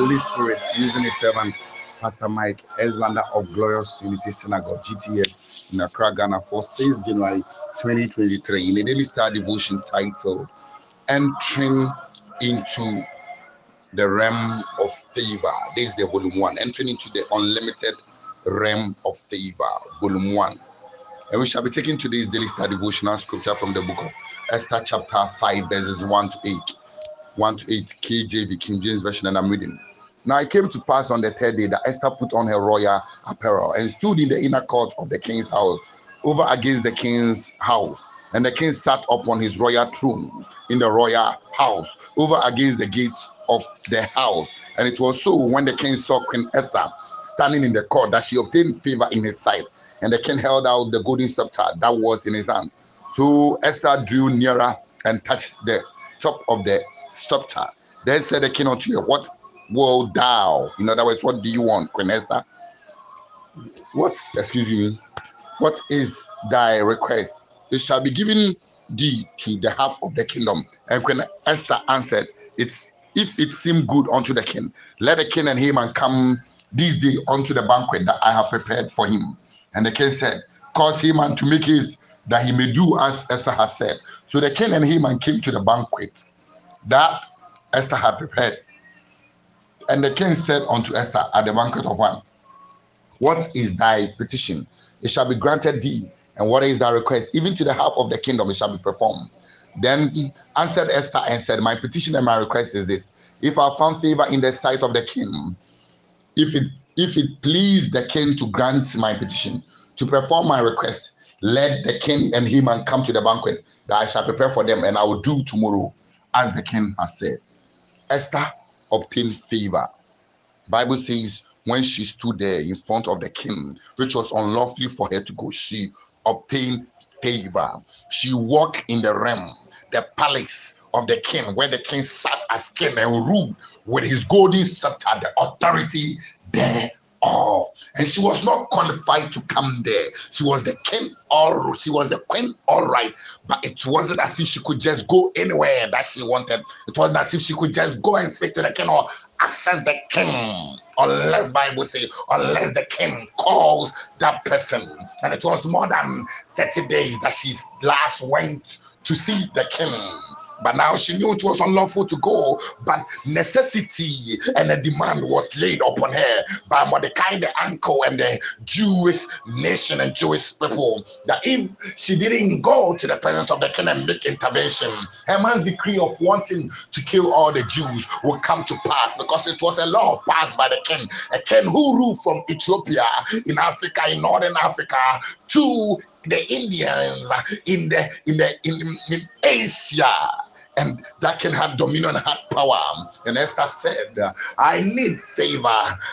Holy Spirit using His servant, Pastor Mike Eslander of Glorious Trinity Synagogue, GTS in Accra, Ghana, for 6 January 2023 in a Daily star Devotion titled Entering into the Realm of Favor. This is the volume 1. Entering into the Unlimited Realm of Favor, volume 1. And we shall be taking today's daily study devotional scripture from the book of Esther, chapter 5, verses 1 to 8. 1 to 8, KJV, King James Version, and I'm reading. Now it came to pass on the third day that Esther put on her royal apparel and stood in the inner court of the king's house, over against the king's house. And the king sat upon his royal throne in the royal house, over against the gates of the house. And it was so when the king saw Queen Esther standing in the court that she obtained favor in his sight and the king held out the golden scepter that was in his hand. So Esther drew nearer and touched the top of the scepter. Then said the king unto her, What will thou? In other words, what do you want, Queen Esther? What, excuse me, what is thy request? It shall be given thee to the half of the kingdom. And Queen Esther answered, It's if it seem good unto the king, let the king and Haman come this day unto the banquet that I have prepared for him. And the king said, Cause Haman to make haste that he may do as Esther has said. So the king and Haman came to the banquet that Esther had prepared. And the king said unto Esther at the banquet of one, What is thy petition? It shall be granted thee. And what is thy request? Even to the half of the kingdom it shall be performed. Then answered Esther and said, My petition and my request is this. If I found favor in the sight of the king, if it if it please the king to grant my petition, to perform my request, let the king and Haman come to the banquet that I shall prepare for them, and I will do tomorrow, as the king has said. Esther obtained favor. Bible says when she stood there in front of the king, which was unlawfully for her to go, she obtained favor. She walked in the realm, the palace of the king, where the king sat as king and ruled with his golden scepter, the authority And she was not qualified to come there. She was the king, all she was the queen, all right. But it wasn't as if she could just go anywhere that she wanted. It wasn't as if she could just go and speak to the king or access the king unless bible say unless the king calls that person and it was more than 30 days that she last went to see the king but now she knew it was unlawful to go, but necessity and a demand was laid upon her by Mordecai, the uncle, and the Jewish nation and Jewish people. That if she didn't go to the presence of the king and make intervention, Haman's decree of wanting to kill all the Jews would come to pass because it was a law passed by the king, a king who ruled from Ethiopia in Africa, in northern Africa, to the Indians in the in the in, in Asia and that can have dominion and have power. And Esther said, I need favor.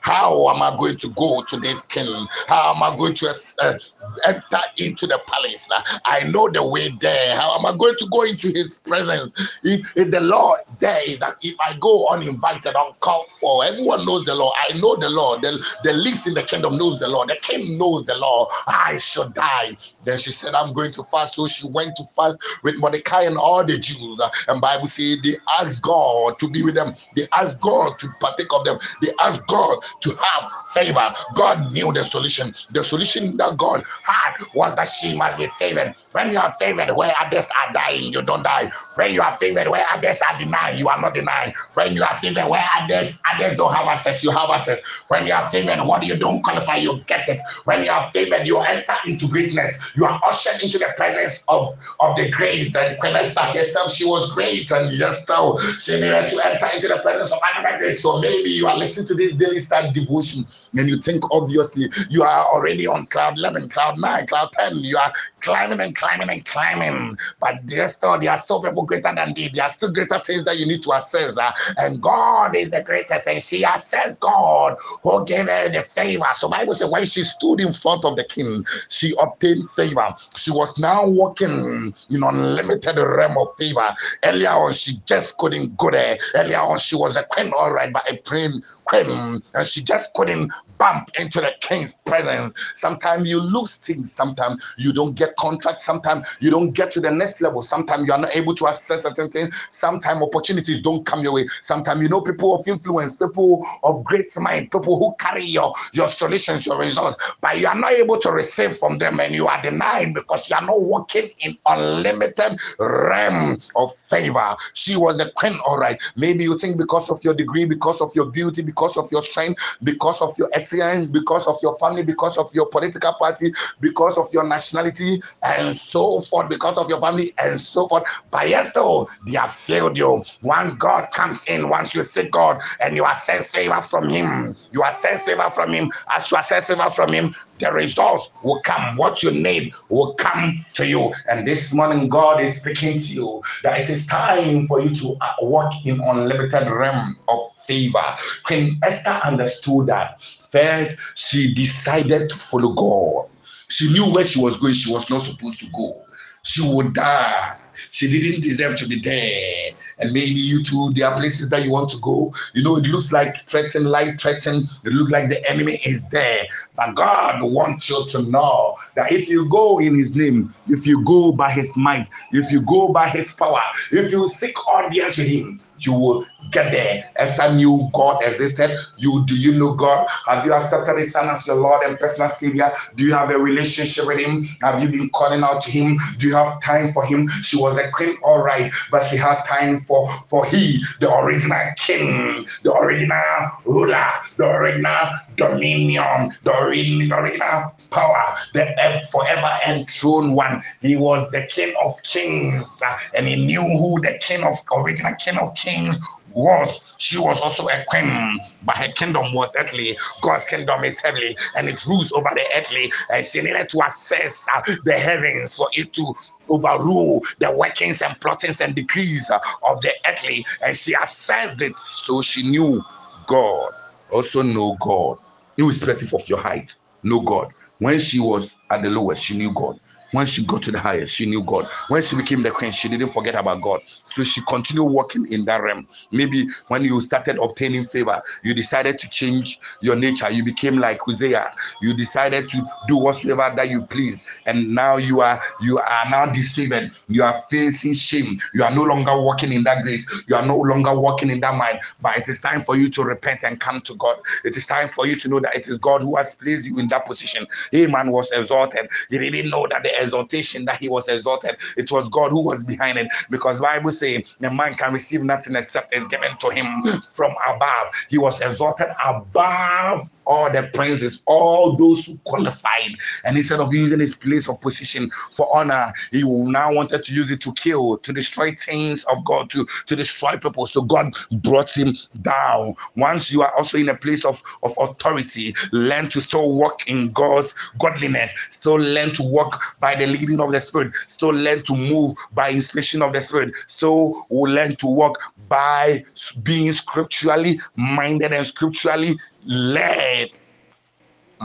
How am I going to go to this king? How am I going to uh, enter into the palace? I know the way there. How am I going to go into his presence? If, if the law there is that if I go uninvited, uncalled for, everyone knows the law. I know the law. The, the least in the kingdom knows the law. The king knows the law. I should die. Then she said, I'm going to fast. So she went to fast with Mordecai and all the Jews. And Bible says they asked God to be with them. They asked God to partake of them. They asked God to have favor. God knew the solution. The solution that God had was that she must be favored. When you are favored, where others are dying, you don't die. When you are favored, where others are denied, you are not denied. When you are favored, where others others don't have access, you have access. When you are favored, what you don't qualify, you get it. When you are favored, you enter into greatness. You are ushered into the presence of, of the grace. Then Queen Esther herself, she was great, and just now needed to enter into the presence of another. So maybe you are listening to this daily start devotion, and you think obviously you are already on cloud 11, cloud 9, cloud 10. You are climbing and climbing and climbing. But there's still there are still people greater than thee. There are still greater things that you need to assess. Uh, and God is the greatest, and she assessed God who gave her the favor. So Bible says when she stood in front of the king, she obtained favor. She was now walking in unlimited realm of favor. Earlier on, she just couldn't go there. Earlier on, she was a queen, all right, but a queen, queen, and she just couldn't bump into the king's presence. Sometimes you lose things. Sometimes you don't get contracts. Sometimes you don't get to the next level. Sometimes you are not able to access certain things. Sometimes opportunities don't come your way. Sometimes you know people of influence, people of great mind, people who carry your, your solutions, your results, but you are not able to receive from them and you are denied because you are not walking in unlimited realm of favor. She was the queen, all right. Maybe you think because of your degree, because of your beauty, because of your strength, because of your excellence, because of your family, because of your political party, because of your nationality, and so forth, because of your family, and so forth. But yes, though, they have failed you. Once God comes in, once you seek God and you are sent from Him, you are sent from Him. As you are sent from Him, the results will come. What you need will come to you. And this morning, God is speaking to you that it is time for you to uh, walk in unlimited realm of favor. Queen Esther understood that. First, she decided to follow God. She knew where she was going, she was not supposed to go. She would die. She didn't deserve to be there. And maybe you too, there are places that you want to go. You know, it looks like threatening, life threatening. It looks like the enemy is there. But God wants you to know that if you go in his name, if you go by his might, if you go by his power, if you seek audience with him, you will get there. Esther knew God existed. You do you know God? Have you accepted His Son as your Lord and personal Savior? Do you have a relationship with Him? Have you been calling out to Him? Do you have time for Him? She was a queen, all right, but she had time for for He, the original King, the original ruler, the original dominion, the original, power, the forever enthroned one. He was the King of Kings, and he knew who the King of original King of Kings king was she was also a queen, but her kingdom was earthly. God's kingdom is heavenly, and it rules over the earthly. And she needed to assess uh, the heavens for it to overrule the workings and plottings and decrees uh, of the earthly. And she assessed it, so she knew God. Also know God, irrespective of your height. Know God. When she was at the lowest, she knew God. When she got to the highest, she knew God. When she became the queen, she didn't forget about God. So she continued working in that realm. Maybe when you started obtaining favor, you decided to change your nature. You became like Hosea. You decided to do whatsoever that you please. And now you are you are now deceived. You are facing shame. You are no longer walking in that grace. You are no longer walking in that mind. But it is time for you to repent and come to God. It is time for you to know that it is God who has placed you in that position. Haman was exalted. He didn't know that the exaltation that he was exalted, it was God who was behind it. Because Bible say the man can receive nothing except is given to him from above. He was exalted above all the princes, all those who qualified. And instead of using his place of position for honor, he now wanted to use it to kill, to destroy things of God, to, to destroy people. So God brought him down. Once you are also in a place of, of authority, learn to still walk in God's godliness, still learn to walk by the leading of the Spirit, still learn to move by inspiration of the Spirit, still learn to walk by being scripturally minded and scripturally led.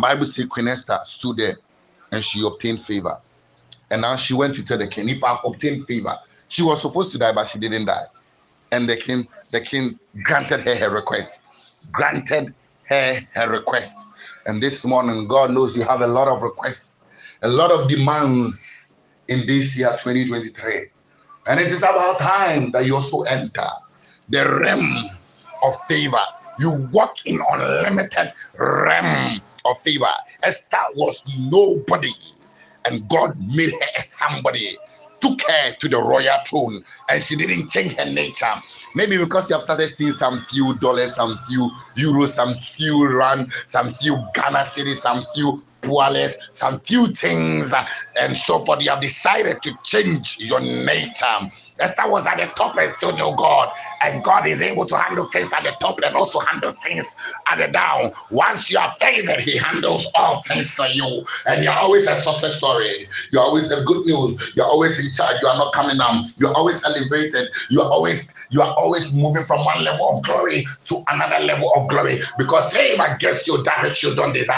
Bible says Queen Esther stood there and she obtained favor. And now she went to tell the king, if I've obtained favor, she was supposed to die, but she didn't die. And the king, the king granted her her request, granted her her request. And this morning, God knows you have a lot of requests, a lot of demands in this year 2023. And it is about time that you also enter the realm of favor you walk in unlimited realm of favor. Esther was nobody, and God made her somebody. Took her to the royal throne, and she didn't change her nature. Maybe because you have started seeing some few dollars, some few euros, some few rand, some few Ghana cedis, some few poorless, some few things, uh, and so forth. You have decided to change your nature Esther was at the top and still knew God. And God is able to handle things at the top and also handle things at the down. Once you are favored, He handles all things for you. And you're always a success story. You're always the good news. You're always in charge. You are not coming down. You're always elevated. You are always you are always moving from one level of glory to another level of glory because favor gets you that which you don't desire.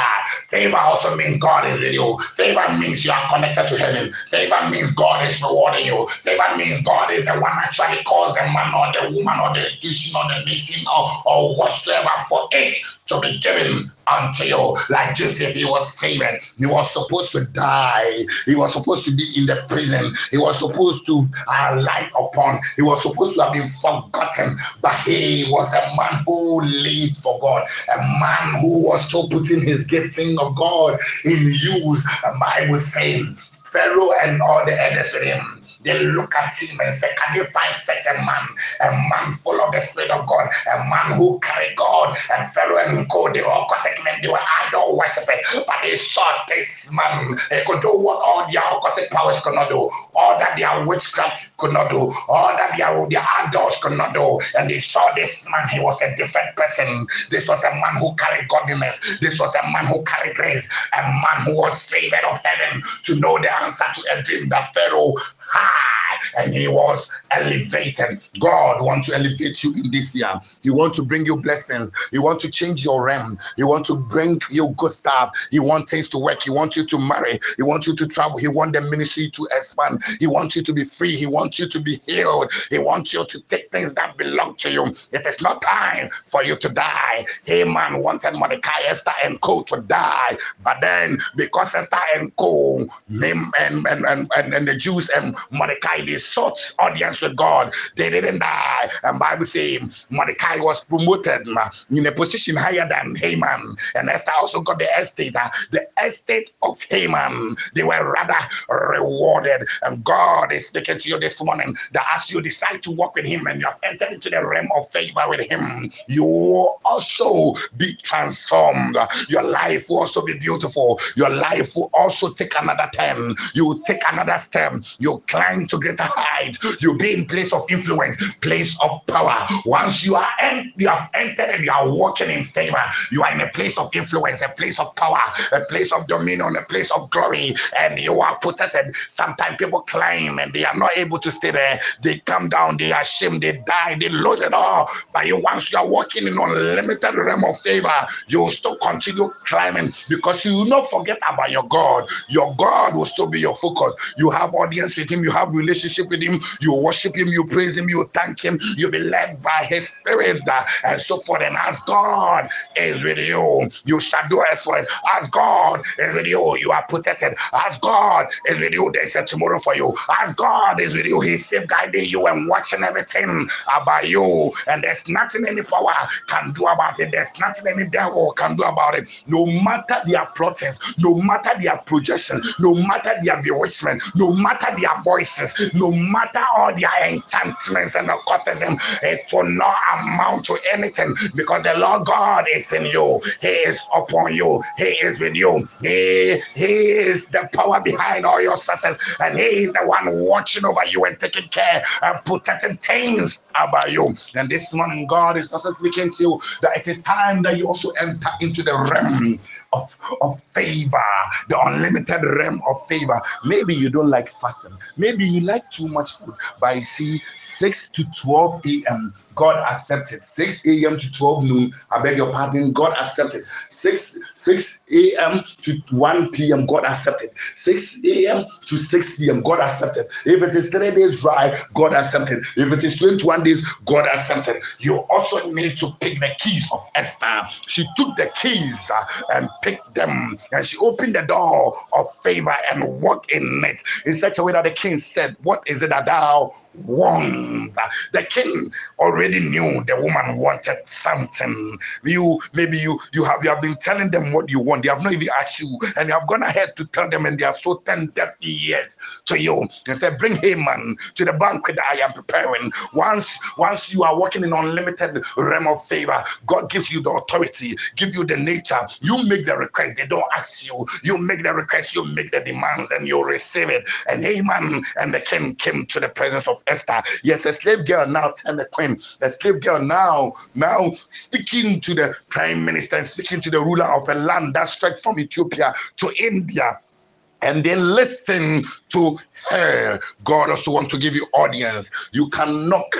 Favor also means God is with you. Favor means you are connected to heaven. Favor means God is rewarding you. Favor means God God is the one actually calls the man or the woman or the institution or the nation or, or whatsoever for it to be given unto you. Like Joseph, he was saved. He was supposed to die. He was supposed to be in the prison. He was supposed to uh, lie upon. He was supposed to have been forgotten. But he was a man who lived for God. A man who was so putting his gifting of God in use. The Bible saying Pharaoh and all the others with him they look at him and say, Can you find such a man? A man full of the Spirit of God, a man who carried God and Pharaoh and Co. They were occultic men, they were idol worshippers, but they saw this man. He could do what all their occultic powers could not do, all that their witchcraft could not do, all that their, their idols could not do. And they saw this man, he was a different person. This was a man who carried godliness, this was a man who carried grace, a man who was favored of heaven to know the answer to a dream that Pharaoh high and he was elevated. God wants to elevate you in this year. He wants to bring you blessings. He wants to change your realm. He wants to bring you good stuff. He wants things to work. He wants you to marry. He wants you to travel. He wants the ministry to expand. He wants you to be free. He wants you to be healed. He wants you to take things that belong to you. It is not time for you to die. Haman wanted Mordecai, Esther, and Co to die. But then, because Esther and Co, him and, and, and, and, and the Jews and Mordecai, they sought audience with God. They didn't die. And Bible says Mordecai was promoted in a position higher than Haman. And Esther also got the estate, uh, the estate of Haman. They were rather rewarded. And God is speaking to you this morning that as you decide to walk with Him and you have entered into the realm of favor with Him, you will also be transformed. Your life will also be beautiful. Your life will also take another turn. You will take another step. You'll climb to greater height. You'll be in place of influence, place of power. Once you are en- you have entered and you are walking in favor, you are in a place of influence, a place of power, a place of dominion, a place of glory, and you are protected. Sometimes people climb and they are not able to stay there. They come down, they are ashamed, they die, they lose it all. But you once you are walking in unlimited realm of favor, you will still continue climbing because you will not forget about your God. Your God will still be your focus. You have audience with him, you have relationship with him, you worship him, you praise him, you thank him, you be led by his spirit, and so forth. And as God is with you, you shall do as well. As God is with you, you are protected. As God is with you, there's a tomorrow for you. As God is with you, He's safeguarding you and watching everything about you. And there's nothing any power can do about it. There's nothing any devil can do about it. No matter their protest, no matter their projection, no matter their bewitchment, no matter their voices, no matter all their enchantments and occultism, it will not amount to anything because the Lord God is in you. He is upon you. He is with you. He, he is the power behind all your success, and He is the one watching over you and taking care and protecting things about you. And this morning, God is also speaking to you that it is time that you also enter into the realm of, of favor, the unlimited realm of favor. Maybe you don't like fasting, maybe you like too much food, but see, 6 to 12 a.m. God accepted. 6 a.m. to 12 noon, I beg your pardon, God accepted. 6 6 a.m. to 1 p.m., God accepted. 6 a.m. to 6 p.m., God accepted. If it is three days dry, God accepted. If it is 21 days, God accepted. You also need to pick the keys of Esther. She took the keys uh, and picked them, and she opened the door of favor and walked in it in such a way that the king said, What is it that thou want? The king already knew the woman wanted something. You maybe you you have you have been telling them what you want. They have not even asked you, and you have gone ahead to tell them, and they are so 10 deaf years to you. They said, Bring Haman to the banquet that I am preparing. Once once you are walking in unlimited realm of favor, God gives you the authority, give you the nature. You make the request, they don't ask you. You make the request, you make the demands, and you receive it. And Haman and the king came to the presence of Esther. Yes, a slave girl now tell the queen, a slave girl now, now speaking to the prime minister and speaking to the ruler of a land that stretched from Ethiopia to India and then listen to her. God also wants to give you audience. You can knock,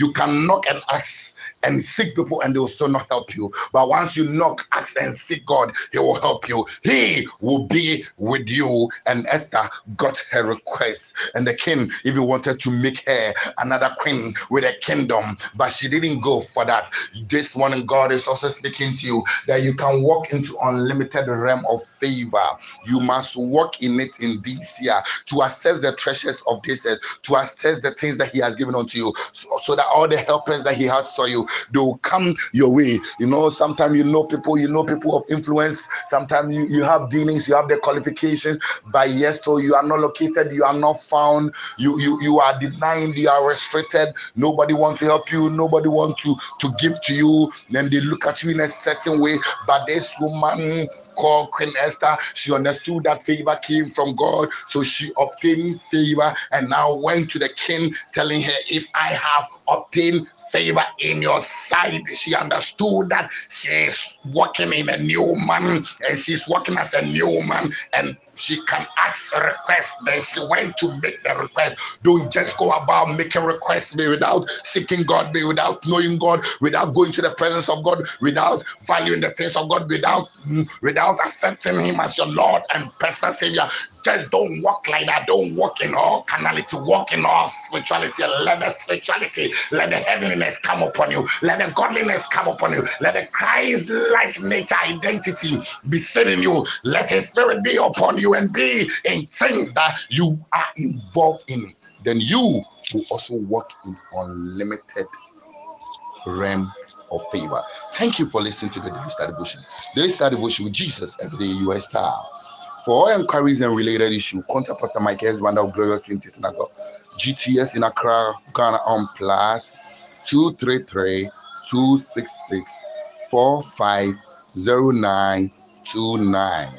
You can knock and ask and seek people and they will still not help you. But once you knock, ask and seek God, He will help you. He will be with you. And Esther got her request. And the king even wanted to make her another queen with a kingdom, but she didn't go for that. This morning, God is also speaking to you that you can walk into unlimited realm of favor. You must walk in it in this year to assess the treasures of this earth, to assess the things that He has given unto you, so, so that all the helpers that He has for you they will come your way. You know, sometimes you know people, you know people of influence. Sometimes you, you have dealings, you have the qualifications, but yes, so you are not located, you are not found, you you you are denied, you are restricted. Nobody wants to help you, nobody wants to to give to you. Then they look at you in a certain way. But this woman called Queen Esther. She understood that favor came from God, so she obtained favor and now went to the king, telling her, If I have obtained favor in your sight. She understood that she's walking in a new man and she's working as a new man and she can ask a request. Then she went to make the request. Don't just go about making requests be without seeking God, be without knowing God, without going to the presence of God, without valuing the things of God, without mm, without accepting Him as your Lord and personal Savior. Just don't walk like that. Don't walk in all carnality. Walk in all spirituality. Let the spirituality, let the heavenliness come upon you. Let the godliness come upon you. Let the Christ-like nature identity be sitting you. Let His Spirit be upon you and be in things that you are involved in. Then you will also walk in unlimited realm of favor. Thank you for listening to the Daily Star Devotion. Daily Star Devotion with Jesus every day, you are. For all inquiries and related issues, contact Pastor Mike Husband of Glorious Trinity Synagogue, GTS in Accra, Ghana on plus 233 266 450929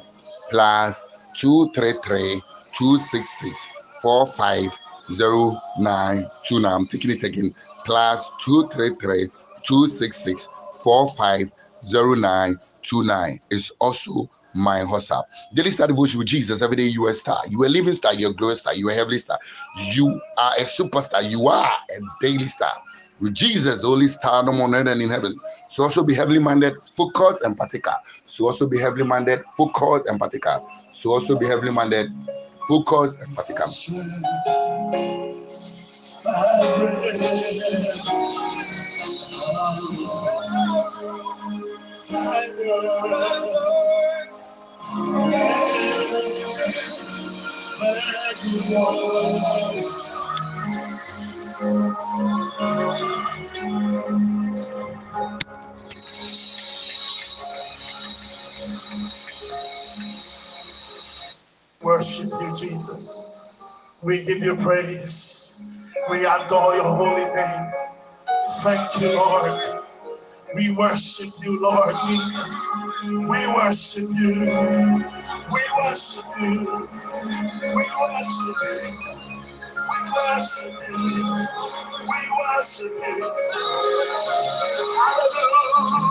plus 233 266 450929. I'm taking it again plus 233 266 450929 is also my WhatsApp. Daily Star Devotion with Jesus. Every day you are a star. You are a living star. You are a glorious star. You are a heavenly star. You are a superstar. You are a daily star. With Jesus, only star no more than in heaven. So also be heavily minded, focused, and particular. So also be heavily minded, focused, and particular. So also be heavily minded, focused, and particular. Worship you, Jesus. We give you praise. We adore your holy name. Thank you, Lord. We worship you, Lord Jesus. We worship you. We worship you. We worship you. We worship you. We worship you. Hallelujah.